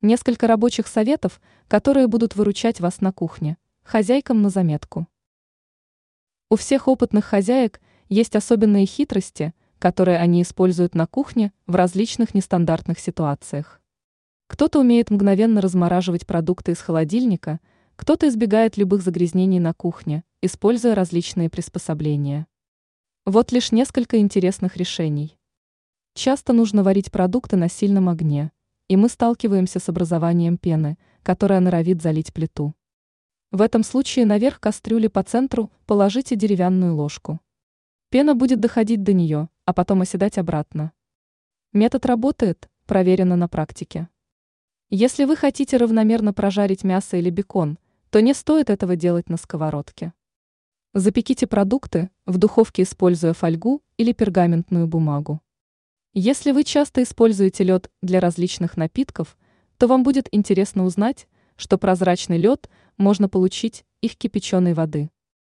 Несколько рабочих советов, которые будут выручать вас на кухне, хозяйкам на заметку. У всех опытных хозяек есть особенные хитрости, которые они используют на кухне в различных нестандартных ситуациях. Кто-то умеет мгновенно размораживать продукты из холодильника, кто-то избегает любых загрязнений на кухне, используя различные приспособления. Вот лишь несколько интересных решений. Часто нужно варить продукты на сильном огне, и мы сталкиваемся с образованием пены, которая норовит залить плиту. В этом случае наверх кастрюли по центру положите деревянную ложку. Пена будет доходить до нее, а потом оседать обратно. Метод работает, проверено на практике. Если вы хотите равномерно прожарить мясо или бекон, то не стоит этого делать на сковородке. Запеките продукты в духовке, используя фольгу или пергаментную бумагу. Если вы часто используете лед для различных напитков, то вам будет интересно узнать, что прозрачный лед можно получить из кипяченой воды.